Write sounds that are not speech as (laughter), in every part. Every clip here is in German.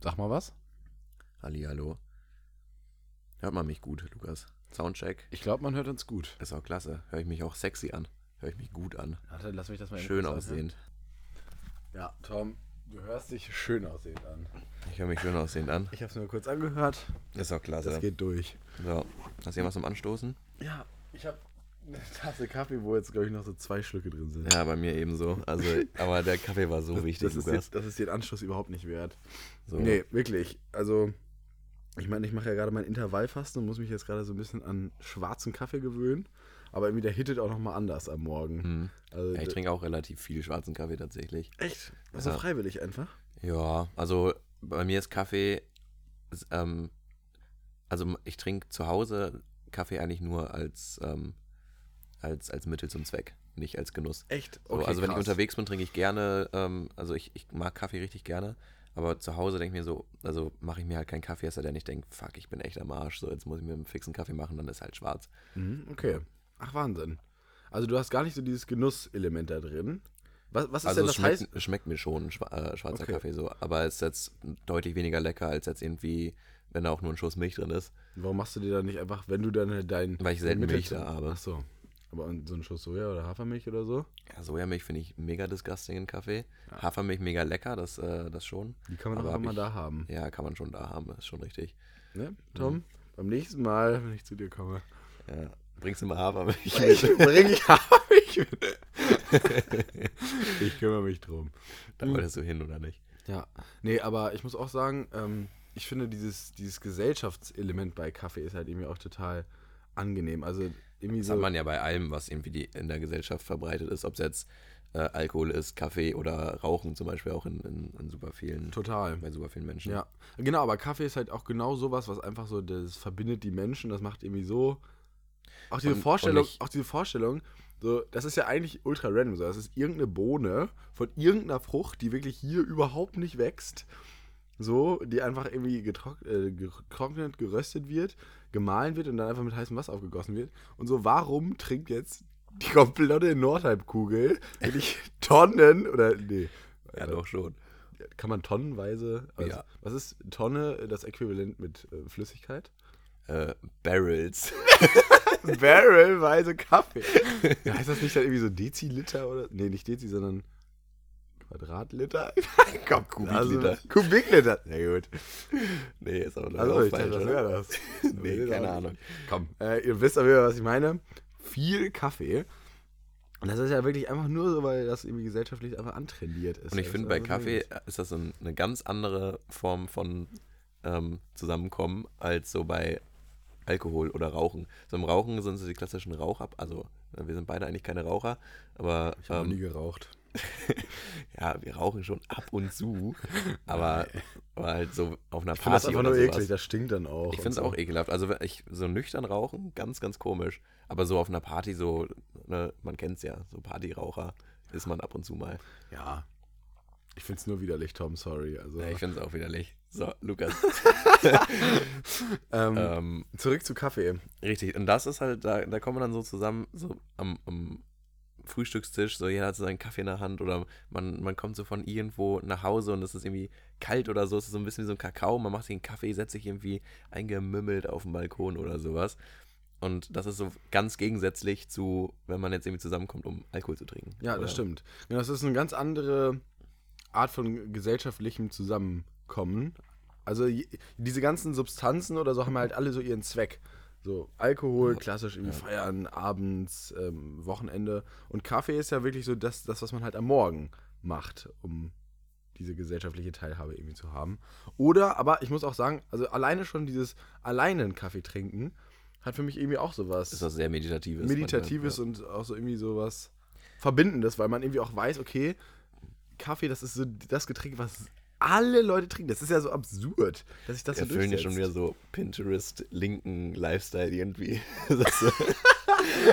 Sag mal was. Hallihallo. Hört man mich gut, Lukas? Soundcheck. Ich glaube, man hört uns gut. Ist auch klasse. Höre ich mich auch sexy an. Höre ich mich gut an. Warte, lass mich das mal Schön aussehend. Ja, Tom, du hörst dich schön aussehend an. Ich höre mich schön aussehend an. Ich habe es nur kurz angehört. Ist auch klasse. Das geht durch. So. Hast du hier was zum Anstoßen? Ja, ich habe eine Tasse Kaffee, wo jetzt, glaube ich, noch so zwei Schlücke drin sind. Ja, bei mir ebenso. Also, aber der Kaffee war so das, wichtig, das, ist jetzt, das ist den Anschluss überhaupt nicht wert. So. Nee, wirklich. Also, ich meine, ich mache ja gerade mein Intervallfasten und muss mich jetzt gerade so ein bisschen an schwarzen Kaffee gewöhnen. Aber irgendwie der hittet auch nochmal anders am Morgen. Hm. Also, Ja, ich trinke auch relativ viel schwarzen Kaffee tatsächlich. echt? Also Ja. freiwillig einfach? Ja, also bei mir ist Kaffee, ist, ähm, also ich trinke zu Hause Kaffee eigentlich nur als, ähm, als, als Mittel zum Zweck, nicht als Genuss. Echt? So, also wenn ich unterwegs bin, trinke ich gerne, ähm, also ich, ich mag Kaffee richtig gerne, aber zu Hause denke ich mir so, also mache ich mir halt keinen Kaffee, es sei denn, ich denke, fuck, ich bin echt am Arsch, so jetzt muss ich mir einen fixen Kaffee machen, dann ist halt schwarz. Mhm, okay. Ach, Wahnsinn. Also du hast gar nicht so dieses Genusselement da drin. Was, was ist Also denn das heißt? schmeckt, es schmeckt mir schon, äh, schwarzer Okay. Kaffee so, aber es ist jetzt deutlich weniger lecker als jetzt irgendwie, wenn da auch nur ein Schuss Milch drin ist. Warum machst du dir dann nicht einfach, wenn du dann dein... Weil ich selten Mittel Milch da habe. Ach so. Aber so ein Schuss Soja oder Hafermilch oder so? Ja, Sojamilch finde ich mega disgusting in Kaffee. Ja. Hafermilch mega lecker, das, äh, das schon. Die kann man Aber auch ich- da haben. Ja, kann man schon da haben, ist schon richtig. Ne, Tom? Beim nächsten Mal, wenn ich zu dir komme. Ja. Bringst du mal Hafermilch Ich mit? bringe ich Hafermilch mit. (laughs) ich kümmere mich drum. Da wolltest du hin, oder nicht? Ja, nee, aber ich muss auch sagen, ähm, ich finde dieses, dieses Gesellschaftselement bei Kaffee ist halt irgendwie auch total angenehm. Also irgendwie Das so. hat man ja bei allem, was irgendwie die, in der Gesellschaft verbreitet ist, ob es jetzt äh, Alkohol ist, Kaffee oder Rauchen zum Beispiel auch in, in, in super vielen, total. bei super vielen Menschen. Ja, genau, aber Kaffee ist halt auch genau sowas, was einfach so, das verbindet die Menschen, das macht irgendwie so. Auch diese Und- Vorstellung, und auch diese Vorstellung, so, das ist ja eigentlich ultra random. So. Das ist irgendeine Bohne von irgendeiner Frucht, die wirklich hier überhaupt nicht wächst. So, die einfach irgendwie äh, getrocknet, geröstet wird, gemahlen wird und dann einfach mit heißem Wasser aufgegossen wird. Und so, warum trinkt jetzt die komplette Nordhalbkugel wirklich (laughs) Tonnen oder nee. Ja, äh, doch schon. kann man tonnenweise. Also, Ja. Was ist Tonne das Äquivalent mit äh, Flüssigkeit? Äh, Barrels. (laughs) Barrelweise Kaffee. (laughs) Heißt das nicht dann irgendwie so Deziliter oder? Nee, nicht Dezi, sondern Quadratliter? (laughs) Komm, Kubikliter. Also, Kubikliter. Na gut. nee, ist aber Also, (laughs) auch ich dachte, falsch, was oder? wäre das? Nee, keine Ahnung. Komm, äh, ihr wisst aber, was ich meine. Viel Kaffee. Und das ist ja wirklich einfach nur so, weil das irgendwie gesellschaftlich einfach antrainiert ist. Und ich Das finde, ist bei Kaffee ist das eine ganz andere Form von ähm, Zusammenkommen als so bei Alkohol oder Rauchen. So im Rauchen sind so die klassischen Raucher, also wir sind beide eigentlich keine Raucher, aber Ich habe ähm, nie geraucht. Ja, wir rauchen schon ab und zu, aber, aber halt so auf einer Ich finde das Party einfach nur sowas. eklig, das stinkt dann auch. Ich finde es so. auch ekelhaft. Also wenn ich so nüchtern rauchen, ganz, ganz komisch. Aber so auf einer Party, so, ne, man kennt es ja, so Partyraucher ist man ab und zu mal. Ja. Ich finde es nur widerlich, Tom, sorry. Also, Ja, ich finde es auch widerlich. So, Lukas. (laughs) ähm, ähm, zurück zu Kaffee. richtig. Und das ist halt, da, da kommen wir dann so zusammen, so am, am Frühstückstisch, so jeder hat so seinen Kaffee in der Hand oder man, man kommt so von irgendwo nach Hause und es ist irgendwie kalt oder so, es ist so ein bisschen wie so ein Kakao, man macht sich einen Kaffee, setzt sich irgendwie eingemümmelt auf den Balkon oder sowas. Und das ist so ganz gegensätzlich zu, wenn man jetzt irgendwie zusammenkommt, um Alkohol zu trinken. Ja, Oder- das stimmt. Ja, das ist eine ganz andere Art von gesellschaftlichem Zusammenkommen. Also diese ganzen Substanzen oder so haben halt alle so ihren Zweck. So Alkohol, klassisch irgendwie feiern, abends, ähm, Wochenende. Und Kaffee ist ja wirklich so das, das, was man halt am Morgen macht, um diese gesellschaftliche Teilhabe irgendwie zu haben. Oder, aber ich muss auch sagen, also alleine schon dieses alleine einen Kaffee trinken hat für mich irgendwie auch sowas Ist was sehr Meditatives. Meditatives manchmal, und auch so irgendwie sowas Verbindendes, weil man irgendwie auch weiß, okay, Kaffee, das ist so das Getränk, was alle Leute trinken. Das ist ja so absurd, dass ich das ja. so Erfüllen ja schon wieder so Pinterest-linken Lifestyle irgendwie. (laughs)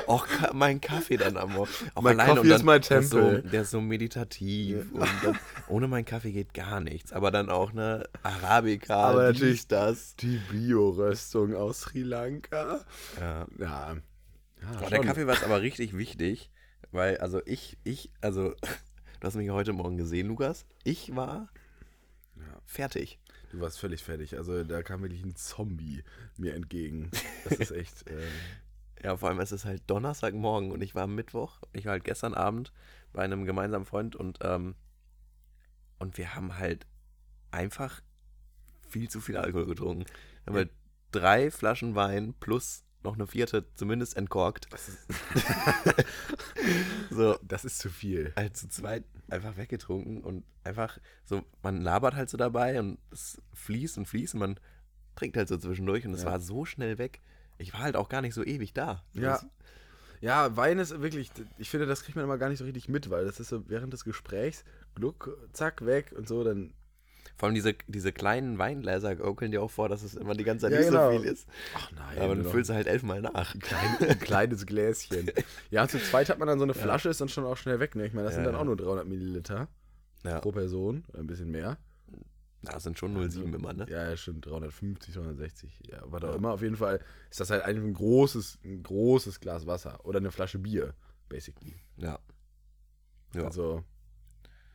Auch (laughs) Ka mein Kaffee dann am Morgen. Auch Mein alleine Kaffee ist mein der ist Tempel. So, der ist so meditativ. Und dann, (laughs) ohne meinen Kaffee geht gar nichts. Aber dann auch eine Arabica. Aber natürlich- das. Die Bio-Röstung aus Sri Lanka. Ja. Ja. ja der. Kaffee war aber richtig wichtig, weil, also ich, ich, also, du hast mich ja heute Morgen gesehen, Lukas. Ich war Ja. fertig. Du warst völlig fertig. Also da kam wirklich ein Zombie mir entgegen. Das ist echt. (laughs) Ähm, Ja, vor allem es ist halt Donnerstagmorgen und ich war am Mittwoch. Ich war halt gestern Abend bei einem gemeinsamen Freund und, ähm, und wir haben halt einfach viel zu viel Alkohol getrunken. Wir haben halt drei Flaschen Wein plus noch eine vierte zumindest entkorkt. das, ist, (laughs) (laughs) So, das ist zu viel. halt zu zweit einfach weggetrunken und einfach so, man labert halt so dabei und es fließt und fließt und man trinkt halt so zwischendurch und es Ja. war so schnell weg. Ich war halt auch gar nicht so ewig da. Ja. Das- Ja, Wein ist wirklich, ich finde, das kriegt man immer gar nicht so richtig mit, weil das ist so während des Gesprächs, gluck, zack, weg und so, dann. Vor allem diese, diese kleinen Weingläser gaukeln dir auch vor, dass es immer die ganze Zeit Ja, nicht genau. so viel ist. Ach nein. Aber dann füllst du halt elfmal nach. ein, klein, ein kleines Gläschen. Ja, zu zweit hat man dann so eine Flasche, ist dann schon auch schnell weg, ne? Ich meine, das sind Ja, dann ja. auch nur 300 Milliliter Ja, pro Person, ein bisschen mehr. das sind schon 0,7 immer, ne? Ja, ja, stimmt, 350, 360. Ja, was auch immer. Auf jeden Fall ist das halt einfach ein großes, ein großes Glas Wasser oder eine Flasche Bier, basically. Ja. Ja. Also,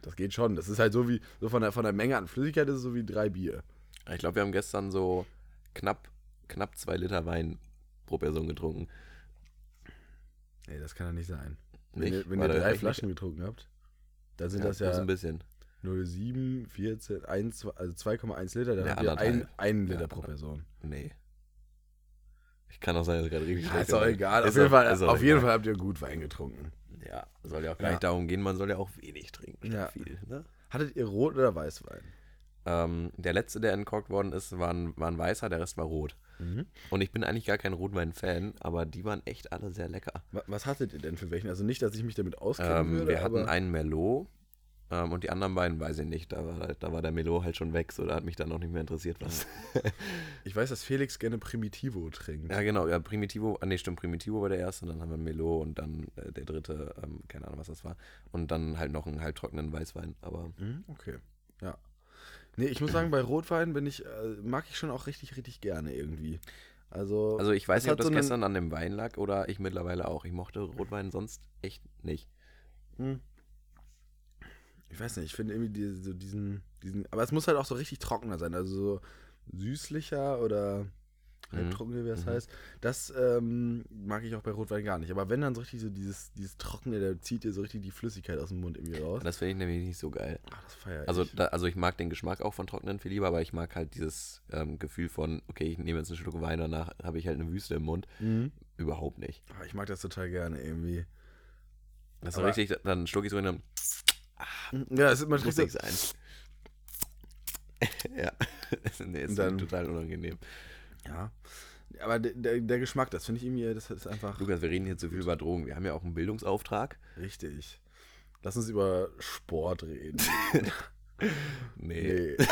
das geht schon. Das ist halt so wie, so von der, von der Menge an Flüssigkeit ist es so wie drei Bier. Ich glaube, wir haben gestern so knapp, knapp zwei Liter Wein pro Person getrunken. Nee, das kann ja nicht sein. Wenn Nicht? ihr, wenn ihr drei Flaschen getrunken habt, dann sind Ja, das ja ein bisschen. 0,7, 14, 1, also 2,1 Liter. Dann Ja, habt ihr ein, einen Liter Ja, pro Person. Nee. Ich kann auch sein, dass ich gerade richtig Ja, ist auch bin. egal. Auf, jeden Fall, auf jeden. Fall habt ihr gut Wein getrunken. Ja, soll ja auch gar nicht darum gehen, man soll ja auch wenig trinken. Ja. Viel, ne? Hattet ihr Rot- oder Weißwein? ähm, der letzte, der entkorkt worden ist, war ein, war ein weißer, der Rest war rot. Mhm. Und ich bin eigentlich gar kein Rotwein-Fan, aber die waren echt alle sehr lecker. Wa- Was hattet ihr denn für welchen? Also nicht, dass ich mich damit auskennen Ähm, würde, wir hatten aber einen Merlot ähm, und die anderen beiden weiß ich nicht. Da war, da war der Merlot halt schon weg, so da hat mich dann noch nicht mehr interessiert, was. (laughs) ich weiß, dass Felix gerne Primitivo trinkt. ja, genau, ja, Primitivo, ah, nee, stimmt, Primitivo war der erste, dann haben wir Merlot und dann äh, der dritte, ähm, keine Ahnung, was das war. Und dann halt noch einen halbtrockenen Weißwein, aber Mhm, okay, ja. Nee, ich muss sagen, bei Rotwein bin ich, äh, mag ich schon auch richtig, richtig gerne irgendwie. Also, Also ich weiß nicht, ob das so gestern an dem Wein lag oder ich mittlerweile auch. Ich mochte Rotwein sonst echt nicht. Hm. Ich weiß nicht, ich finde irgendwie die, so diesen, diesen, aber es muss halt auch so richtig trockener sein, also so süßlicher oder halbtrocken, wie das Mhm. heißt. Das ähm, mag ich auch bei Rotwein gar nicht. Aber wenn dann so richtig so dieses, dieses Trockene, der zieht dir so richtig die Flüssigkeit aus dem Mund irgendwie raus. Das finde ich nämlich nicht so geil. Ach, das feier Also, ich. da, also ich mag den Geschmack auch von trockenen viel lieber, aber ich mag halt dieses ähm, Gefühl von, okay, ich nehme jetzt einen Schluck Wein, danach habe ich halt eine Wüste im Mund. Mhm. Überhaupt nicht. Ah, ich mag das total gerne irgendwie. Das ist so richtig, dann schlucke ich so in einem, Ja, es ist man muss nicht so, sein. (laughs) ja. (laughs) nee, ist dann- total unangenehm. Ja. Aber der, der, der Geschmack, das finde ich irgendwie, das ist einfach Lukas, wir reden hier zu viel über Drogen. Wir haben ja auch einen Bildungsauftrag. richtig. Lass uns über Sport reden. (laughs) Nee. Nee.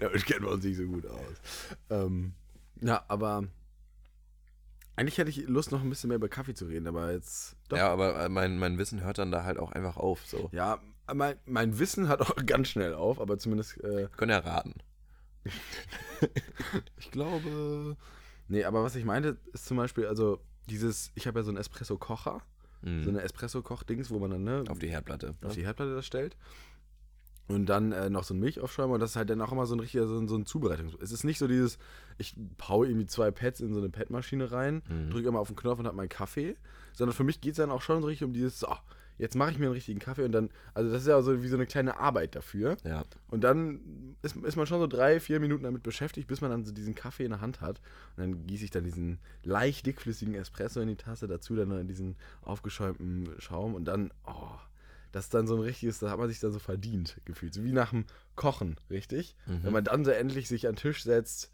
Damit kennen wir uns nicht so gut aus. Ähm, ja, aber eigentlich hätte ich Lust, noch ein bisschen mehr über Kaffee zu reden, aber jetzt. Doch. Ja, aber äh, mein, mein Wissen hört dann da halt auch einfach auf. So. Ja, mein, mein Wissen hat auch (laughs) ganz schnell auf, aber zumindest, äh, Können ja raten. (laughs) ich glaube. Nee, aber was ich meinte, ist zum Beispiel, also dieses, ich habe ja so einen Espresso-Kocher, Mhm. so eine Espresso-Koch-Dings, wo man dann, ne, auf die Herdplatte. auf die Herdplatte das stellt. Und dann äh, noch so ein Milchaufschäumer und das ist halt dann auch immer so ein richtiger, so ein, so ein Zubereitungs... Es ist nicht so dieses, ich hau irgendwie zwei Pads in so eine Padmaschine rein, Mhm. drücke immer auf den Knopf und hab meinen Kaffee, sondern für mich geht es dann auch schon so richtig um dieses, so, jetzt mache ich mir einen richtigen Kaffee und dann, also das ist ja so wie so eine kleine Arbeit dafür. Ja. Und dann ist, ist man schon so drei, vier Minuten damit beschäftigt, bis man dann so diesen Kaffee in der Hand hat. Und dann gieße ich dann diesen leicht dickflüssigen Espresso in die Tasse, dazu dann noch diesen aufgeschäumten Schaum und dann, oh, das ist dann so ein richtiges, da hat man sich dann so verdient gefühlt. So wie nach dem Kochen, richtig? Mhm. Wenn man dann so endlich sich an den Tisch setzt.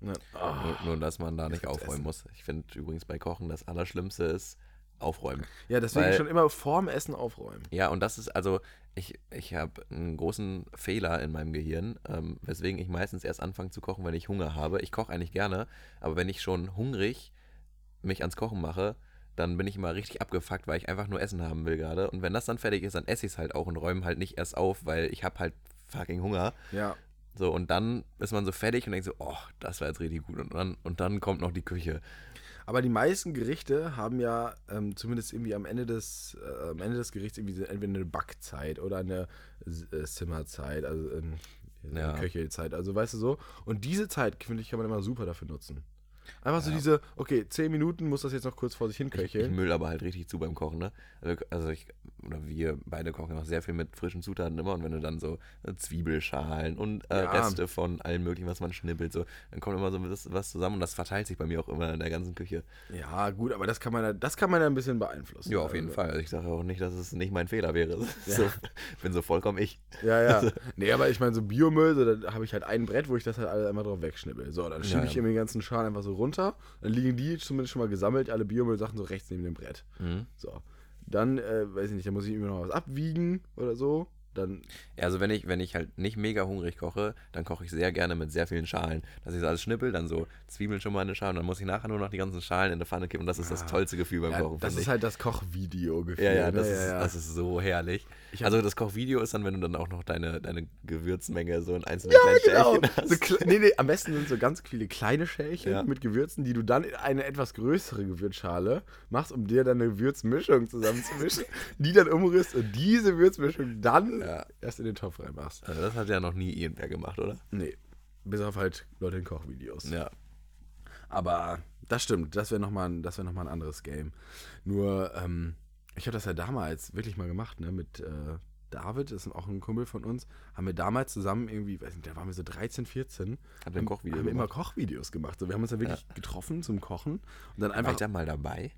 Dann, oh, Nur, nur, dass man da nicht aufräumen Essen. muss. Ich finde übrigens bei Kochen das Allerschlimmste ist aufräumen. ja, deswegen weil- schon immer vorm Essen aufräumen. Ja, und das ist also, ich, ich habe einen großen Fehler in meinem Gehirn, ähm, weswegen ich meistens erst anfange zu kochen, wenn ich Hunger habe. Ich koche eigentlich gerne, aber wenn ich schon hungrig mich ans Kochen mache, dann bin ich immer richtig abgefuckt, weil ich einfach nur Essen haben will gerade. Und wenn das dann fertig ist, dann esse ich es halt auch und räume halt nicht erst auf, weil ich habe halt fucking Hunger. Ja. So, und dann ist man so fertig und denkt so, oh, das war jetzt richtig gut. Und dann, und dann kommt noch die Küche. Aber die meisten Gerichte haben ja ähm, zumindest irgendwie am Ende des, äh, am Ende des Gerichts irgendwie entweder eine Backzeit oder eine äh, Simmerzeit. Also ähm, Ja. Köchelzeit. Also weißt du so. Und diese Zeit, finde ich, kann man immer super dafür nutzen. Einfach so Ja. diese, okay, 10 Minuten muss das jetzt noch kurz vor sich hin Ich, ich köcheln. müll aber halt richtig zu beim Kochen, ne? Also- Also ich, oder wir beide kochen auch sehr viel mit frischen Zutaten immer und wenn du dann so äh, Zwiebelschalen und äh, Ja. Reste von allem möglichen, was man schnippelt, so, dann kommt immer so was, zusammen und das verteilt sich bei mir auch immer in der ganzen Küche. Ja, gut, aber das kann man ja, das kann man ja ein bisschen beeinflussen. Ja, auf jeden Also, Fall. Also ich sage auch nicht, dass es nicht mein Fehler wäre. (laughs) So, bin so vollkommen ich. Ja, ja. (laughs) Nee, aber ich meine, so Biomüll, so, da habe ich halt ein Brett, wo ich das halt alle einmal drauf wegschnippel. So, dann schiebe Ja, ich ja. immer den ganzen Schalen einfach so runter. Dann liegen die zumindest schon mal gesammelt, alle Biomüllsachen so rechts neben dem Brett. Mhm. So. Dann, äh, weiß ich nicht, dann muss ich immer noch was abwiegen oder so. Dann, Ja, also wenn ich, wenn ich halt nicht mega hungrig koche, dann koche ich sehr gerne mit sehr vielen Schalen. Dass ich so alles schnippel, dann so Zwiebeln schon mal in eine Schale und dann muss ich nachher nur noch die ganzen Schalen in der Pfanne kippen und das ist das Ah. tollste Gefühl beim ja, Kochen. das ist ich. halt das Kochvideo-Gefühl. Ja, ja, ne? das, ja, ist, ja. das ist so herrlich. Also das Kochvideo ist dann, wenn du dann auch noch deine, deine Gewürzmenge so in einzelnen Ja, kleinen genau. Schälchen hast. So kle- nee, nee, am besten sind so ganz viele kleine Schälchen mit Gewürzen, die du dann in eine etwas größere Gewürzschale machst, um dir dann eine Gewürzmischung zusammenzumischen, (laughs) die dann umrührst und diese Gewürzmischung dann Ja. erst in den Topf reinmachst. Also das hat ja noch nie irgendwer gemacht, oder? Nee, bis auf halt Leute in Kochvideos. Ja. Aber das stimmt, das wäre nochmal ein, das wär noch mal ein anderes Game. Nur, ähm, ich habe das ja damals wirklich mal gemacht, ne, mit äh, David, das ist auch ein Kumpel von uns, haben wir damals zusammen irgendwie, weiß nicht, da waren wir so 13, 14, Habt ihr ein Kochvideo haben wir immer? Kochvideos gemacht. So, wir haben uns dann wirklich getroffen zum Kochen und dann War einfach ich da mal dabei?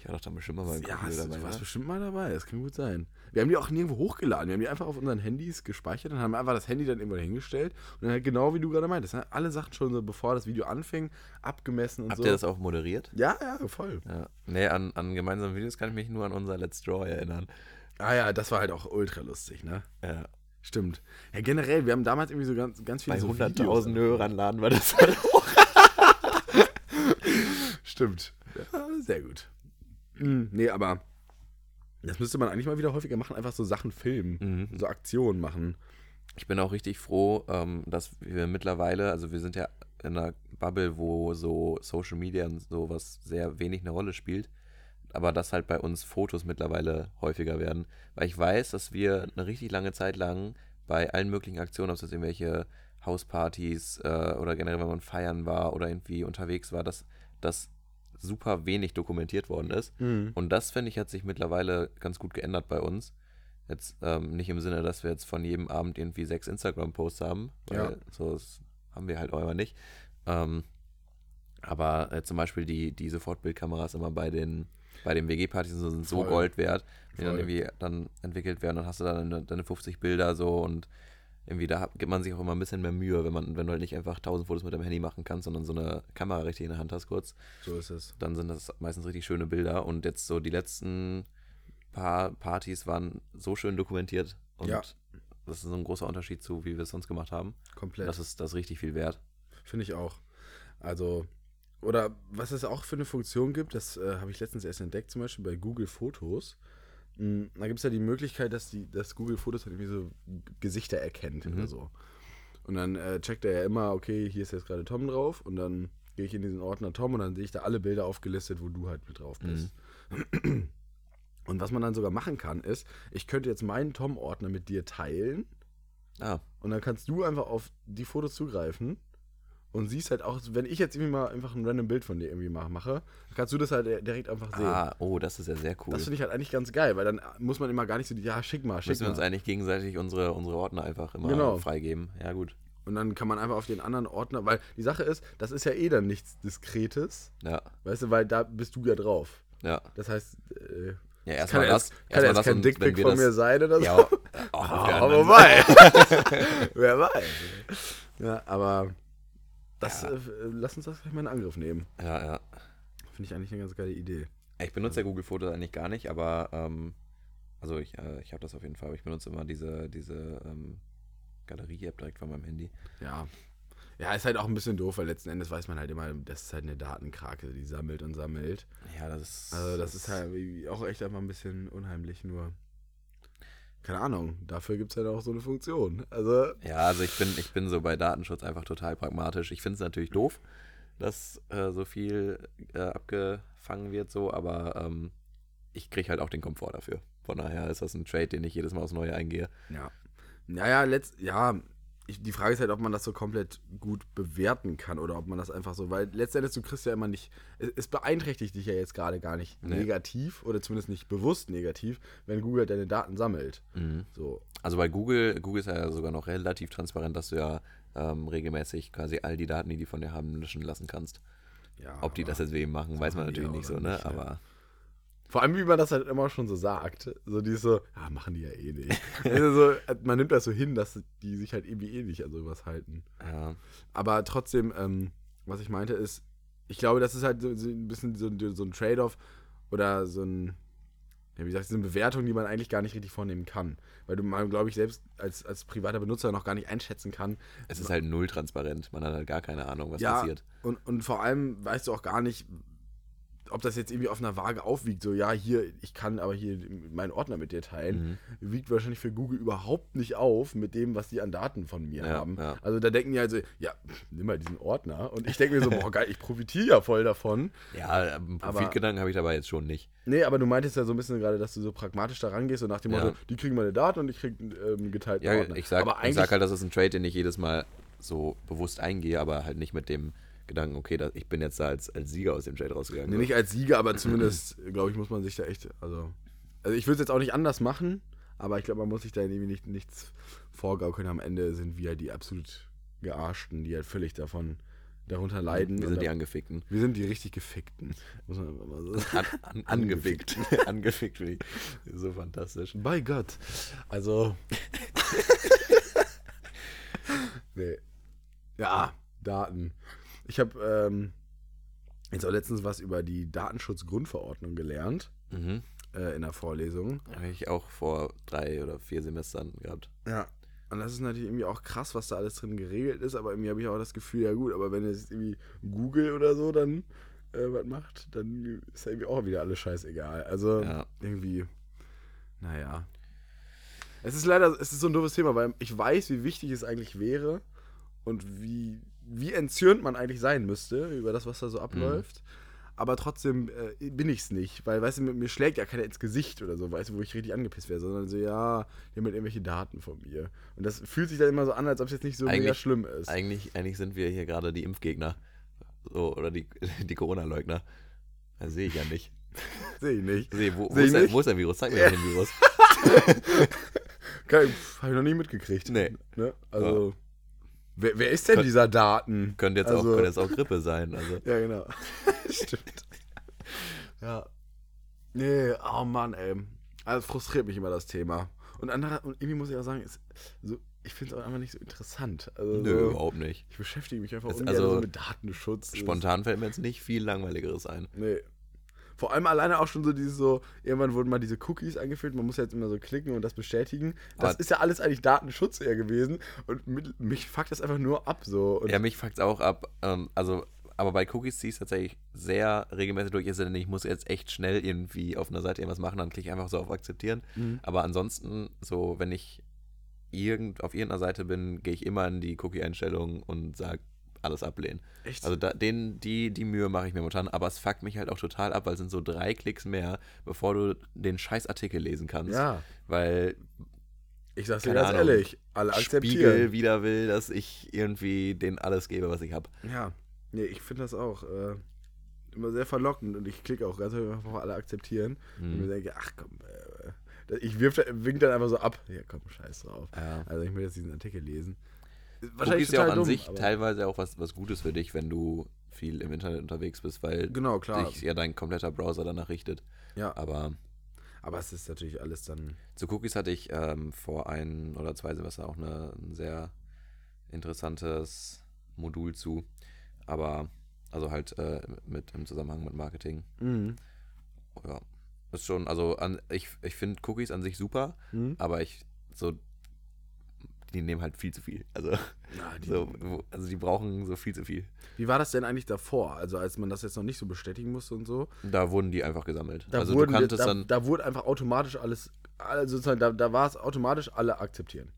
Ich war doch da bestimmt mal beim ja, es, dabei. du warst oder? bestimmt mal dabei, das kann gut sein. Wir haben die auch nirgendwo hochgeladen, wir haben die einfach auf unseren Handys gespeichert und haben einfach das Handy dann irgendwo hingestellt und dann halt genau wie du gerade meintest, ne, alle Sachen schon so, bevor das Video anfing, abgemessen und Habt so. ihr das auch moderiert? ja, ja, voll. Ja. Nee, an, an gemeinsamen Videos kann ich mich nur an unser Let's Draw erinnern. Ah ja, das war halt auch ultra lustig, ne? Ja. Stimmt. Ja, generell, wir haben damals irgendwie so ganz, ganz viele Bei so 100.000 Videos. Hörern laden wir das halt (laughs) hoch. Stimmt. Ja, sehr gut. Hm, nee, aber das müsste man eigentlich mal wieder häufiger machen, einfach so Sachen filmen, Mhm. so Aktionen machen. Ich bin auch richtig froh, ähm, dass wir mittlerweile, also wir sind ja in einer Bubble, wo so Social Media und sowas sehr wenig eine Rolle spielt, aber dass halt bei uns Fotos mittlerweile häufiger werden, weil ich weiß, dass wir eine richtig lange Zeit lang bei allen möglichen Aktionen, ob es jetzt irgendwelche Hauspartys äh, oder generell, wenn man feiern war oder irgendwie unterwegs war, dass das super wenig dokumentiert worden ist. Und das, finde ich, hat sich mittlerweile ganz gut geändert bei uns. Jetzt ähm, nicht im Sinne, dass wir jetzt von jedem Abend irgendwie sechs Instagram-Posts haben, weil Ja. so haben wir halt auch immer nicht. Ähm, aber äh, zum Beispiel die, die Sofortbildkameras immer bei den, bei den WG-Partys so sind so. Gold wert, die dann irgendwie dann entwickelt werden. Dann hast du dann deine, deine 50 Bilder so und irgendwie da gibt man sich auch immer ein bisschen mehr Mühe, wenn man, wenn du halt nicht einfach 1000 Fotos mit dem Handy machen kannst, sondern so eine Kamera richtig in der Hand hast kurz So ist es. dann sind das meistens richtig schöne Bilder. Und jetzt so die letzten paar Partys waren so schön dokumentiert. Und Ja. das ist so ein großer Unterschied zu, wie wir es sonst gemacht haben. Komplett. Das ist das ist richtig viel wert. Finde ich auch. Also, oder was es auch für eine Funktion gibt, das äh, habe ich letztens erst entdeckt, zum Beispiel bei Google Fotos. Mm, Da gibt es ja die Möglichkeit, dass, die, dass Google Fotos halt irgendwie so Gesichter erkennt Mhm. oder so. Und dann äh, checkt er ja immer, okay, hier ist jetzt gerade Tom drauf und dann gehe ich in diesen Ordner Tom und dann sehe ich da alle Bilder aufgelistet, wo du halt mit drauf bist. (clears throat) Und was man dann sogar machen kann, ist, ich könnte jetzt meinen Tom-Ordner mit dir teilen Ah, und dann kannst du einfach auf die Fotos zugreifen und siehst halt auch, wenn ich jetzt irgendwie mal einfach ein random Bild von dir irgendwie ma- mache, dann kannst du das halt direkt einfach sehen. ah, oh, das ist ja sehr cool. Das finde ich halt eigentlich ganz geil, weil dann muss man immer gar nicht so, die, ja, schick mal, schick Müssen wir uns mal. eigentlich gegenseitig unsere, unsere Ordner einfach immer Genau. freigeben. Ja, gut. Und dann kann man einfach auf den anderen Ordner, weil die Sache ist, das ist ja eh dann nichts Diskretes, Ja, weißt du, weil da bist du ja drauf. ja. Das heißt, äh, Ja, kann erstmal das. jetzt, kann erstmal jetzt kein und wenn Dickpick von das- mir sein oder so. Ja, oh, (laughs) anderen wobei. (laughs) Wer weiß. Ja, aber das, Ja. äh, lass uns das gleich mal in Angriff nehmen. Ja, ja. Finde ich eigentlich eine ganz geile Idee. Ich benutze ja Google Fotos eigentlich gar nicht, aber ähm, also ich, äh, ich habe das auf jeden Fall, aber ich benutze immer diese, diese ähm, Galerie-App direkt von meinem Handy. Ja. Ja, ist halt auch ein bisschen doof, weil letzten Endes weiß man halt immer, das ist halt eine Datenkrake, die sammelt und sammelt. Ja, das ist. Also das ist halt auch echt einfach ein bisschen unheimlich, nur. Keine Ahnung, dafür gibt es halt auch so eine Funktion. Also, Ja, also ich bin, ich bin so bei Datenschutz einfach total pragmatisch. Ich finde es natürlich doof, dass äh, so viel äh, abgefangen wird, so, aber ähm, ich kriege halt auch den Komfort dafür. Von daher ist das ein Trade, den ich jedes Mal aufs Neue eingehe. ja. Naja, letzt, ja, ich, die Frage ist halt, ob man das so komplett gut bewerten kann oder ob man das einfach so, weil letztendlich du kriegst ja immer nicht, es, es beeinträchtigt dich ja jetzt gerade gar nicht Nee. negativ oder zumindest nicht bewusst negativ, wenn Google deine Daten sammelt. Mhm. So, Also bei Google, Google ist ja sogar noch relativ transparent, dass du ja ähm, regelmäßig quasi all die Daten, die die von dir haben, löschen lassen kannst. ja. Ob die aber- das jetzt wem machen, weiß man natürlich nicht so, ne? nicht, ja. Vor allem, wie man das halt immer schon so sagt. So, die ist so, ja, machen die ja eh nicht. (laughs) also so, man nimmt das so hin, dass die sich halt irgendwie eh nicht an sowas halten. ja, Aber trotzdem, ähm, was ich meinte ist, ich glaube, das ist halt so, so ein bisschen so, ein- so ein Trade-off oder so ein, ja, wie gesagt, so eine Bewertung, die man eigentlich gar nicht richtig vornehmen kann. Weil du man, glaube ich, selbst als, als privater Benutzer noch gar nicht einschätzen kann. es ist halt null transparent. Man hat halt gar keine Ahnung, was ja, passiert. Und, und vor allem weißt du auch gar nicht, ob das jetzt irgendwie auf einer Waage aufwiegt. So, ja, hier, ich kann aber hier meinen Ordner mit dir teilen. Mhm. Wiegt wahrscheinlich für Google überhaupt nicht auf mit dem, was die an Daten von mir Ja, haben. ja. Also da denken die halt so, ja, nimm mal diesen Ordner. Und ich denke mir so, boah, geil, ich profitiere ja voll davon. Ja, ähm, Profitgedanken habe ich dabei jetzt schon nicht. Nee, aber du meintest ja so ein bisschen gerade, dass du so pragmatisch da rangehst und nach dem Ja. Motto, die kriegen meine Daten und ich krieg ähm, einen geteilten Ja, Ordner. ich sag, aber ich sag halt, das ist ein Trade, den ich jedes Mal so bewusst eingehe, aber halt nicht mit dem Gedanken, okay, da, ich bin jetzt da als, als Sieger aus dem Trade rausgegangen. nee, nicht als Sieger, aber zumindest, (clears throat) glaube ich, muss man sich da echt, also, also ich würde es jetzt auch nicht anders machen, aber ich glaube, man muss sich da irgendwie nicht, nichts vorgaukeln. Am Ende sind wir die absolut Gearschten, die halt völlig davon, darunter leiden. Wir sind die Angefickten. wir sind die richtig Gefickten, muss man mal so sagen. An, an, (laughs) angefickt. angefickt (laughs) ich so fantastisch. Bei Gott. Also. (laughs) nee. Ja, Daten. Ich habe ähm, jetzt auch letztens was über die Datenschutzgrundverordnung gelernt Mhm. äh, in der Vorlesung. Habe ich auch vor drei oder vier Semestern gehabt. Ja. Und das ist natürlich irgendwie auch krass, was da alles drin geregelt ist, aber irgendwie habe ich auch das Gefühl, ja gut, aber wenn jetzt irgendwie Google oder so dann äh, was macht, dann ist ja irgendwie auch wieder alles scheißegal. Also Ja. irgendwie, naja. Es ist leider, es ist so ein doofes Thema, weil ich weiß, wie wichtig es eigentlich wäre und wie, wie entzürnt man eigentlich sein müsste über das, was da so abläuft. Aber trotzdem äh, bin ich es nicht, weil, weißt du, mir, mir schlägt ja keiner ins Gesicht oder so, weißt du, wo ich richtig angepisst wäre, sondern so, ja, haben halt irgendwelche Daten von mir. Und das fühlt sich dann immer so an, als ob es jetzt nicht so mega Eigentlich- schlimm ist. Eigentlich, eigentlich sind wir hier gerade die Impfgegner. So, oder die, (laughs) die Corona-Leugner. Das sehe ich ja nicht. (laughs) Sehe ich nicht. Seh, wo, wo, Seh ich ist der, nicht? wo ist der Virus? Zeig mir doch den Virus. (laughs) Geil, pff, hab ich noch nie mitgekriegt. Nee. Ne? Also, wer, wer ist denn Könnt- dieser Daten? Könnte jetzt, Also- auch, könnte jetzt auch Grippe sein. Also. (laughs) Ja, genau. (laughs) Stimmt. Ja. Nee, oh Mann, ey. Also frustriert mich immer das Thema. Und, andere, und irgendwie muss ich auch sagen, ist so, ich finde es auch einfach nicht so interessant. Also, Nö, so, überhaupt nicht. ich beschäftige mich einfach ungern also so mit Datenschutz. Spontan fällt mir jetzt nicht viel Langweiligeres ein. Nee. Vor allem alleine auch schon so dieses so, irgendwann wurden mal diese Cookies eingeführt, man muss ja jetzt immer so klicken und das bestätigen. Das Aber- ist ja alles eigentlich Datenschutz eher gewesen und mit, mich fuckt das einfach nur ab so. Und Ja, mich fuckt's auch ab. Ähm, also, aber bei Cookies ziehe ich tatsächlich sehr regelmäßig durch. Es denn, ich muss jetzt echt schnell irgendwie auf einer Seite irgendwas machen, dann klicke ich einfach so auf Akzeptieren. Mhm. Aber ansonsten, so, wenn ich irgend, auf irgendeiner Seite bin, gehe ich immer in die Cookie-Einstellungen und sage, alles ablehnen. Echt? Also da, den, die, die Mühe mache ich mir momentan, aber es fuckt mich halt auch total ab, weil es sind so drei Klicks mehr, bevor du den scheiß Artikel lesen kannst. ja, Weil ich sag's dir ganz Ahnung. ehrlich, alle Spiegel akzeptieren. wieder will, dass ich irgendwie denen alles gebe, was ich habe. Ja, nee, ich finde das auch äh, immer sehr verlockend und ich klicke auch ganz einfach auf alle akzeptieren und Hm. mir denke, ach komm, äh, ich wirf, wink dann einfach so ab. Ja, komm, scheiß drauf. Ja. Also ich will jetzt diesen Artikel lesen. Cookies ist ja auch an dumm, sich teilweise auch was, was Gutes für dich, wenn du viel im Internet unterwegs bist, weil Genau, dich ja dein kompletter Browser danach richtet. Ja, Aber aber es ist natürlich alles dann. zu Cookies hatte ich ähm, vor ein oder zwei Semestern auch eine, ein sehr interessantes Modul zu. Aber, also halt äh, mit im Zusammenhang mit Marketing. Mhm. Ja, ist schon, also an, ich, ich finde Cookies an sich super, Mhm. aber ich so, die nehmen halt viel zu viel. Also, Ja, die, so, also die brauchen so viel zu viel. Wie war das denn eigentlich davor? Also als man das jetzt noch nicht so bestätigen musste und so. Da wurden die einfach gesammelt. Da also wurden, du kanntest da, dann, da wurde einfach automatisch alles, also sozusagen, da, da war es automatisch alle akzeptieren.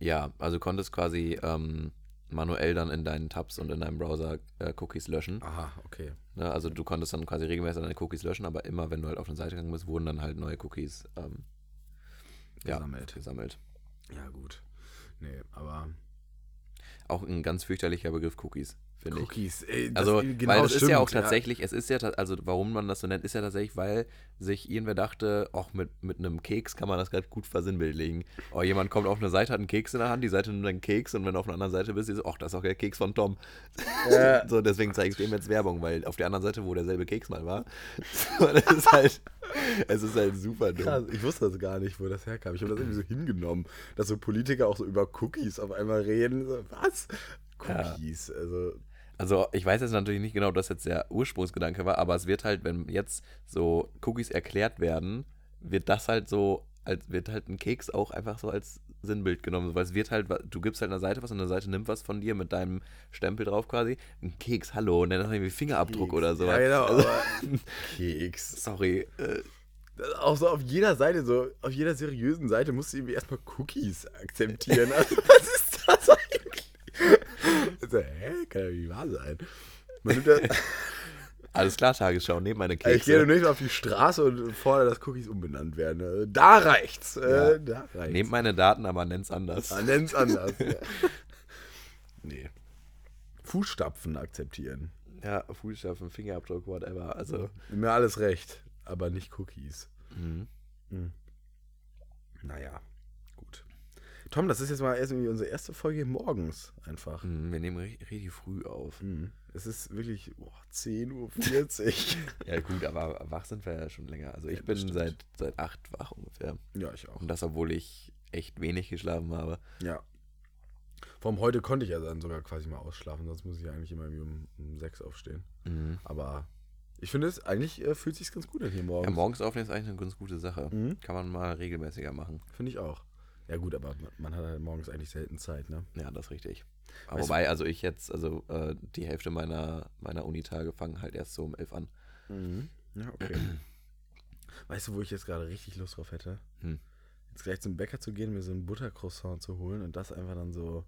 ja, also du konntest quasi ähm, manuell dann in deinen Tabs und in deinem Browser äh, Cookies löschen. Aha, okay. Ne? Also du konntest dann quasi regelmäßig deine Cookies löschen, aber immer, wenn du halt auf eine Seite gegangen bist, wurden dann halt neue Cookies ähm, ja, Gesammelt. gesammelt. Ja, gut. Nee, aber. Auch ein ganz fürchterlicher Begriff Cookies finde ich. Cookies, ey, das Also, genau weil das ist ja auch tatsächlich, es ist ja, also warum man das so nennt, ist ja tatsächlich, weil sich irgendwer dachte, auch mit, mit einem Keks kann man das gerade gut versinnbildlichen. Oh, jemand kommt auf eine Seite, hat einen Keks in der Hand, die Seite nimmt einen Keks und wenn du auf einer anderen Seite bist, ist so, ach, das ist auch der Keks von Tom. Ja. (laughs) so, deswegen zeige ich dem jetzt Werbung, weil auf der anderen Seite, wo derselbe Keks mal war, (laughs) so, das ist halt, es ist halt super dumm. Krass, ich wusste das gar nicht, wo das herkam. Ich habe das irgendwie so hingenommen, dass so Politiker auch so über Cookies auf einmal reden. So, was? Ja. Cookies, also Also ich weiß jetzt natürlich nicht genau, ob das jetzt der Ursprungsgedanke war, aber es wird halt, wenn jetzt so Cookies erklärt werden, wird das halt so, als wird halt ein Keks auch einfach so als Sinnbild genommen, weil es wird halt, du gibst halt einer Seite was und eine Seite nimmt was von dir mit deinem Stempel drauf quasi, ein Keks, hallo, und dann noch irgendwie Fingerabdruck oder so. Ja, genau, Also, (laughs) Keks. sorry, äh, Auch so auf jeder Seite, so auf jeder seriösen Seite musst du irgendwie erstmal Cookies akzeptieren. Also, (laughs) (laughs) was ist das? Also, hä? Kann ja nicht wahr sein. Man nimmt das, (laughs) alles klar, Tagesschau, neben meine Also ich gehe Kekse. nicht auf die Straße und fordere, dass Cookies umbenannt werden. Also, Da reicht's. Äh, Ja. Da reicht's. Nehmt meine Daten, aber nenn's anders. Ah, nenn's anders. ja. (laughs) Nee. Fußstapfen akzeptieren. Ja, Fußstapfen, Fingerabdruck, whatever, also. Mir alles recht, aber nicht Cookies. Mhm. Naja, gut. Tom, das ist jetzt mal erst irgendwie unsere erste Folge morgens einfach. Mhm, Wir nehmen ri- richtig früh auf. Mhm. Es ist wirklich oh, 10.40 Uhr. (laughs) Ja, gut, aber wach sind wir ja schon länger. Also ich Ja, bin stimmt. seit, seit acht wach ungefähr. ja, ich auch. Und das, obwohl ich echt wenig geschlafen habe. Ja. Vom heute konnte ich ja dann sogar quasi mal ausschlafen, sonst muss ich eigentlich immer irgendwie um, um 6 aufstehen. Mhm. Aber ich finde es, eigentlich äh, fühlt sich ganz gut an hier morgens. Ja, morgens aufnehmen ist eigentlich eine ganz gute Sache. Mhm. Kann man mal regelmäßiger machen. Finde ich auch. Ja gut, aber man, hat halt morgens eigentlich selten Zeit, ne? Ja, das ist richtig. Weißt wobei, also ich jetzt, also äh, die Hälfte meiner, meiner Unitage fangen halt erst so um elf an. Ja, okay. weißt du, wo ich jetzt gerade richtig Lust drauf hätte? Hm. Jetzt gleich zum Bäcker zu gehen, mir so ein Buttercroissant zu holen und das einfach dann so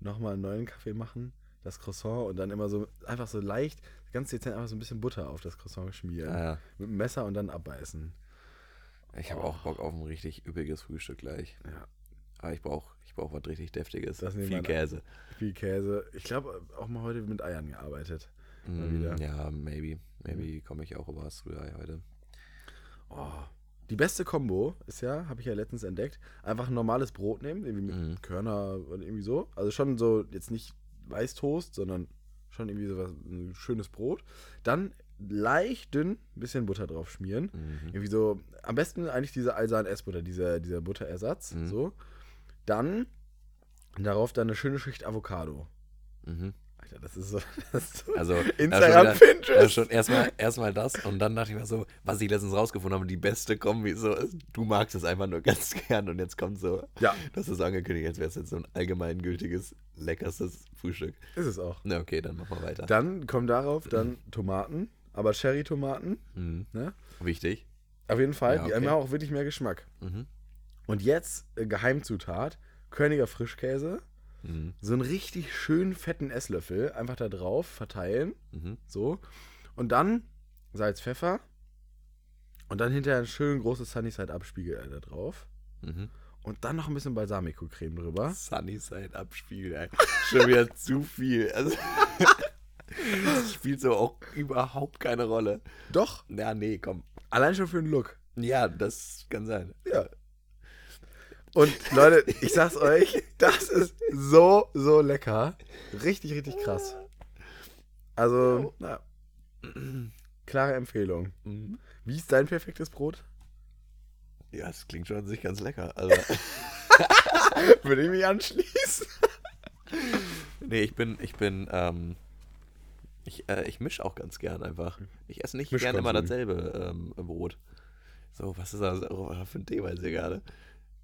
nochmal einen neuen Kaffee machen, das Croissant und dann immer so einfach so leicht, ganz dezent einfach so ein bisschen Butter auf das Croissant schmieren. Ja, ja. Mit dem Messer und dann abbeißen. Ich habe auch Bock auf ein richtig üppiges Frühstück gleich. Ja. Aber ich brauche ich brauch was richtig Deftiges. Das Viel an. Käse. Viel Käse. Ich glaube auch mal heute mit Eiern gearbeitet. Mm, ja, maybe. Maybe komme ich auch über das Rührei heute. Oh. Die beste Kombo ist ja, habe ich ja letztens entdeckt, einfach ein normales Brot nehmen, irgendwie mit Mhm. Körner und irgendwie so. Also schon so, jetzt nicht Weißtoast, sondern schon irgendwie so was, ein schönes Brot. Dann leicht dünn, ein bisschen Butter drauf schmieren. Mhm. Irgendwie so, am besten eigentlich diese Alsan Essbutter, dieser, dieser Butterersatz. Mhm. So. Dann darauf dann eine schöne Schicht Avocado. Mhm. Alter, das ist so, (laughs) das ist so Also, Instagram, ja, schon wieder- Pinterest. ja, schon erstmal erstmal das und dann dachte ich mir so, was ich letztens rausgefunden habe, die beste Kombi so du magst es einfach nur ganz (laughs) gern und jetzt kommt so, Ja, das ist angekündigt, als wäre es jetzt so ein allgemeingültiges, leckerstes Frühstück. ist es auch. Na okay, dann machen wir weiter. Dann kommen darauf dann Tomaten, aber Cherry-Tomaten. Mhm. Ne? Wichtig. Auf jeden Fall, Ja, die okay. haben auch wirklich mehr Geschmack. Mhm. Und jetzt äh, Geheimzutat: Körniger Frischkäse. Mhm. So einen richtig schönen fetten Esslöffel einfach da drauf verteilen. Mhm. So. Und dann Salz, Pfeffer. Und dann hinterher ein schön großes Sunnyside Abspiegel da drauf. Mhm. Und dann noch ein bisschen Balsamico-Creme drüber. Sunnyside abspielen, ey. Schon wieder (laughs) zu viel. Also, das (laughs) spielt so auch überhaupt keine Rolle. Doch, Ja, nee, komm. allein schon für den Look. Ja, das kann sein. Ja. Und Leute, ich sag's euch, das ist so, so lecker. Richtig, richtig krass. Also, na, klare Empfehlung. Mhm. Wie ist dein perfektes Brot? Ja, das klingt schon an sich ganz lecker. Also, (laughs) Würde ich mich anschließen. nee, ich bin, ich bin, ähm, ich, äh, ich mische auch ganz gern einfach. Ich esse nicht Mischkonsum. gern immer dasselbe ähm, Brot. So, was ist das oh, für ein Thema jetzt hier gerade?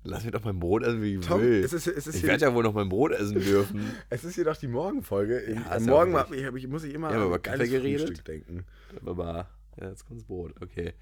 Lass mich doch mein Brot essen, wie ich Tom, will. es ist, es ist ich werde ja wohl noch mein Brot essen dürfen. (laughs) es ist hier doch die Morgenfolge. Ja, am Morgen hab ich, hab ich, muss ich immer Ja, über Kaffee geredet? Frühstück denken. Aber, ja, jetzt kommt's Brot, okay.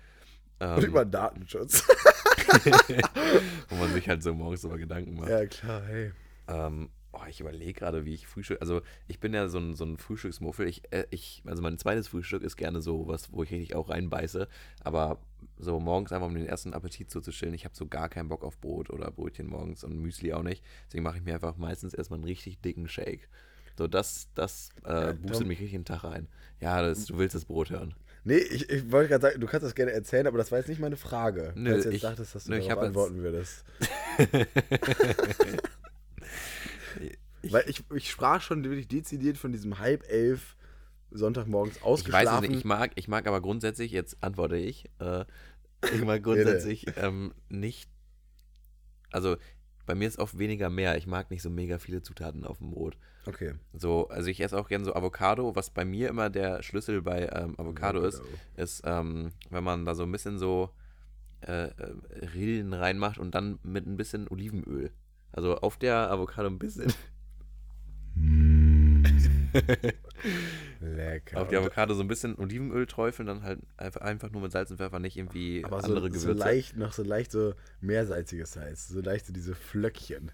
Und Ähm, über Datenschutz. (laughs) wo man sich halt so morgens über Gedanken macht. ja, klar, hey. Ähm, oh, ich überlege gerade, wie ich Frühstück. Also, ich bin ja so ein, so ein Frühstücksmuffel. Ich, äh, ich, also, mein zweites Frühstück ist gerne so was, wo ich richtig auch reinbeiße. Aber so morgens einfach, um den ersten Appetit zuzustillen. Ich habe so gar keinen Bock auf Brot oder Brötchen morgens und Müsli auch nicht. Deswegen mache ich mir einfach meistens erstmal einen richtig dicken Shake. So, das, das äh, Ja, boostet mich richtig den Tag rein. Ja, das, du willst das Brot hören. Nee, ich, ich wollte gerade sagen, du kannst das gerne erzählen, aber das war jetzt nicht meine Frage. Nö, du jetzt ich- dachtest, dass du nö, darauf antworten würdest. (laughs) (laughs) Weil ich, ich sprach schon wirklich dezidiert von diesem halb elf Sonntagmorgens Ich ausgeschlafen. weiß es nicht, ich mag, ich mag aber grundsätzlich, jetzt antworte ich, äh, ich mag grundsätzlich ähm, nicht, also bei mir ist oft weniger mehr. Ich mag nicht so mega viele Zutaten auf dem Brot. Okay. So, also ich esse auch gerne so Avocado, was bei mir immer der Schlüssel bei ähm, Avocado ist, ist, ähm, wenn man da so ein bisschen so äh, äh, Rillen reinmacht und dann mit ein bisschen Olivenöl. Also auf der Avocado ein bisschen, (laughs) Lecker. auf die Avocado so ein bisschen Olivenöl träufeln, dann halt einfach, nur mit Salz und Pfeffer, nicht irgendwie aber andere so, so Gewürze. leicht, noch so leicht so mehrsalziges Salz. So leicht so diese Flöckchen.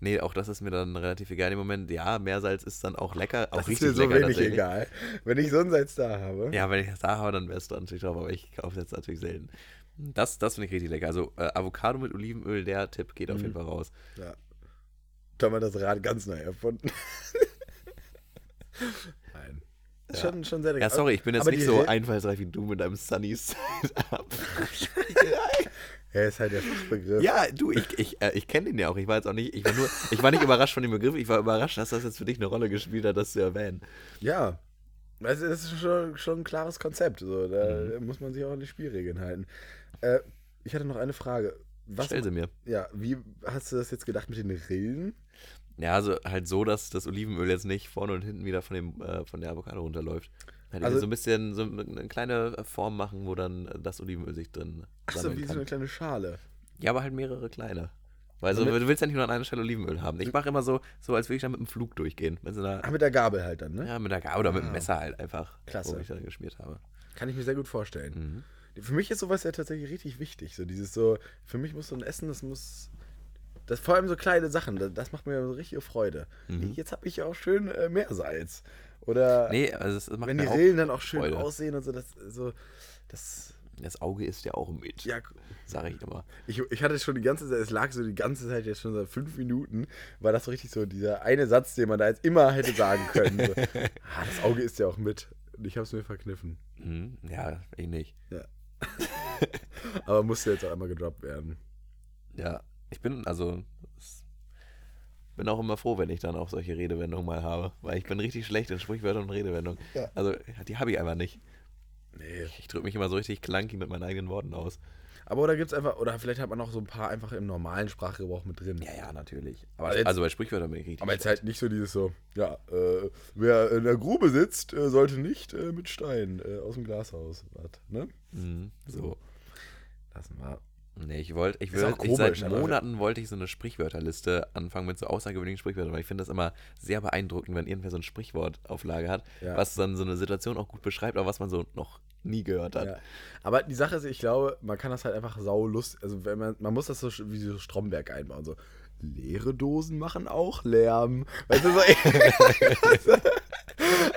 Nee, auch das ist mir dann relativ egal im Moment. Ja, Meersalz ist dann auch lecker, auch Das ist mir so lecker wenig egal. Wenn ich so ein Salz da habe. Ja, wenn ich das da habe, dann wärst du natürlich drauf, aber ich kaufe jetzt natürlich selten. Das, das finde ich richtig lecker. Also äh, Avocado mit Olivenöl, der Tipp geht auf Mhm. jeden Fall raus. Ja. Da haben wir das Rad ganz neu erfunden. (laughs) Nein. Ja. Schon, schon sehr. Ja, sorry, ich bin jetzt Aber nicht so Rill- einfallsreich wie du mit deinem Sunny Side Up. (laughs) Ja, ist halt der Fachbegriff. ja, du, ich, ich, äh, ich kenne den ja auch. Ich war jetzt auch nicht, ich war nur, ich war nicht überrascht von dem Begriff, ich war überrascht, dass das jetzt für dich eine Rolle gespielt hat, das zu erwähnen. Ja. Also das ist schon, schon ein klares Konzept. So. Da Mhm. muss man sich auch an die Spielregeln halten. Äh, ich hatte noch eine Frage. Was, Stell sie mir. ja, wie hast du das jetzt gedacht mit den Rillen? Ja, also halt so, dass das Olivenöl jetzt nicht vorne und hinten wieder von, dem, äh, von der Avocado runterläuft. Halt Also- so ein bisschen, so eine kleine Form machen, wo dann äh, das Olivenöl sich drin Achso, wie so kann. eine kleine Schale. Ja, aber halt mehrere kleine. Weil so, du willst ja nicht nur an einer Stelle Olivenöl haben. Ich mache immer so, so als würde ich dann mit dem Flug durchgehen. Wenn sie da, Ah, mit der Gabel halt dann, ne? ja, mit der Gabel oder mit Ah. dem Messer halt einfach, Klasse. wo ich dann geschmiert habe. Kann ich mir sehr gut vorstellen. Mhm. Für mich ist sowas ja tatsächlich richtig wichtig. So dieses so, für mich muss so ein Essen, das muss. Das vor allem so kleine Sachen, das, das macht mir so richtige Freude. Mhm. Jetzt habe ich ja auch schön äh, Meersalz. Oder Nee, also es macht wenn die Rillen dann auch schön Freude. aussehen und so, das so. Das. Das Auge ist ja auch mit, Ja, sage ich immer. ich, ich hatte schon die ganze Zeit, es lag so die ganze Zeit jetzt schon seit fünf Minuten, war das so richtig so dieser eine Satz, den man da jetzt immer hätte sagen können. So, (laughs) ah, das Auge ist ja auch mit. Und ich habe es mir verkniffen. Mhm. Ja, ich nicht. (laughs) Aber musste jetzt auch einmal gedroppt werden. Ja, ich bin, also, bin auch immer froh, wenn ich dann auch solche Redewendungen mal habe. Weil ich bin richtig schlecht in Sprichwörtern und Redewendungen. Ja. Also, die habe ich einfach nicht. Nee. Ich drücke mich immer so richtig clunky mit meinen eigenen Worten aus. Aber oder gibt's einfach, oder vielleicht hat man auch so ein paar einfach im normalen Sprachgebrauch mit drin. Ja, ja, natürlich. Aber Aber jetzt- also bei Sprichwörtern bin ich richtig Aber jetzt halt nicht so dieses so, ja, äh, wer in der Grube sitzt, äh, sollte nicht äh, mit Stein äh, aus dem Glashaus. Was, ne? Mhm, so. Lassen wir. Nee, ich wollte, ich komisch, seit aber- Monaten wollte ich so eine Sprichwörterliste anfangen mit so außergewöhnlichen Sprichwörtern, weil ich finde das immer sehr beeindruckend, wenn irgendwer so ein Sprichwort auf Lage hat, Ja. was dann so eine Situation auch gut beschreibt, aber was man so noch nie gehört hat. Ja. Aber die Sache ist, ich glaube, man kann das halt einfach sau lustig, also wenn man, man muss das so wie so Stromberg einbauen, so leere Dosen machen auch Lärm. Weißt du, so, (laughs)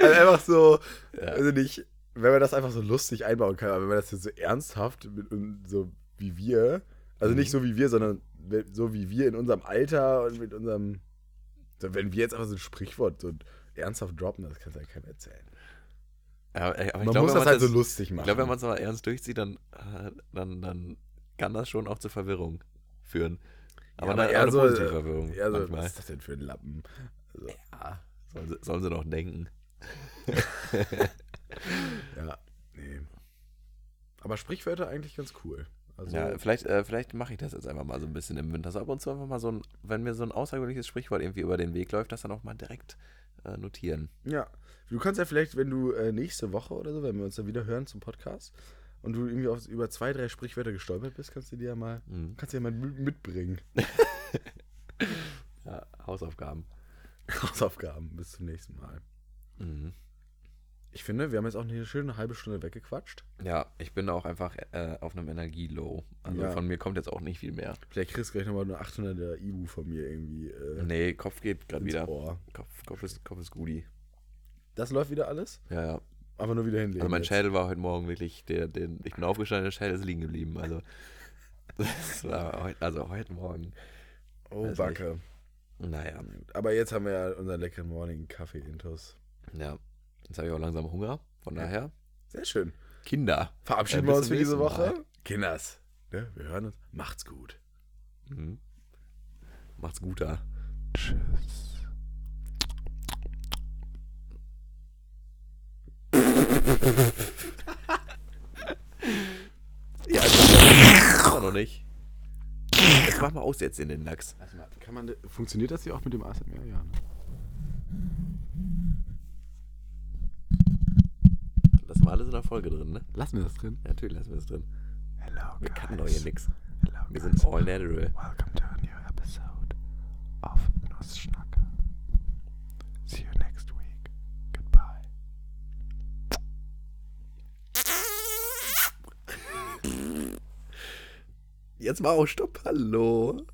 also einfach so, Ja. also nicht, wenn man das einfach so lustig einbauen kann, aber wenn man das jetzt so ernsthaft, mit, so wie wir, also Mhm. nicht so wie wir, sondern so wie wir in unserem Alter und mit unserem, wenn wir jetzt einfach so ein Sprichwort so ernsthaft droppen, das kannst du ja keinem erzählen. Aber ich Man glaube, muss das halt so lustig Ich machen. glaube, wenn man es mal ernst durchzieht, dann, äh, dann, dann kann das schon auch zur Verwirrung führen. Aber, Ja, dann, eher aber eine so, Verwirrung eher so, manchmal. was ist das denn für ein Lappen? Also, Ja, sollen sie, sollen sie doch denken. (laughs) ja, nee. Aber Sprichwörter eigentlich ganz cool. Also, ja, vielleicht, äh, vielleicht mache ich das jetzt einfach mal so ein bisschen im Winter. So ab und zu einfach mal so ein, wenn mir so ein außergewöhnliches Sprichwort irgendwie über den Weg läuft, das dann auch mal direkt äh, notieren. ja. Du kannst ja vielleicht, wenn du äh, nächste Woche oder so, wenn wir uns dann wieder hören zum Podcast und du irgendwie auf, über zwei, drei Sprichwörter gestolpert bist, kannst du die ja mal, Mhm. kannst du ja mal mi- mitbringen. (laughs) Ja, Hausaufgaben. Hausaufgaben. Bis zum nächsten Mal. Mhm. Ich finde, wir haben jetzt auch eine schöne halbe Stunde weggequatscht. Ja, ich bin auch einfach äh, auf einem Energielow. Also Ja. von mir kommt jetzt auch nicht viel mehr. Vielleicht kriegst du gleich nochmal eine 800er Ibu von mir irgendwie äh, Nee, Kopf geht gerade wieder. Ohr. Kopf, Kopf, ist, Kopf ist Goodie. Das läuft wieder alles? Ja, ja. Aber nur wieder hinlegen. Also mein jetzt. Schädel war heute Morgen wirklich, der, den, ich bin aufgestanden, der Schädel ist liegen geblieben. Also, (laughs) das war heute, also heute Morgen. Oh, Weiß Backe. Naja, Aber jetzt haben wir ja unseren leckeren Morning Kaffee Intos. ja. Jetzt habe ich auch langsam Hunger. Von daher, Sehr schön. Kinder. Verabschieden Äh, wir uns für diese Woche. Mal. Kinders. Ne? Wir hören uns. Macht's gut. Mhm. Macht's guter. Tschüss. (laughs) Ja, das ist noch nicht. Jetzt mach mal aus jetzt in den Lachs. Warte mal, kann man, funktioniert das hier auch mit dem ASMR? Ja, ne? Lassen wir alles in der Folge drin, ne? Lassen wir das drin. Ja, natürlich lassen wir das drin. Hello, Wir cutten doch hier. Hello, Wir sind all natural. Welcome to a new episode of Nussschnacker. See you next week. Goodbye. Jetzt mal auch Stopp, hallo.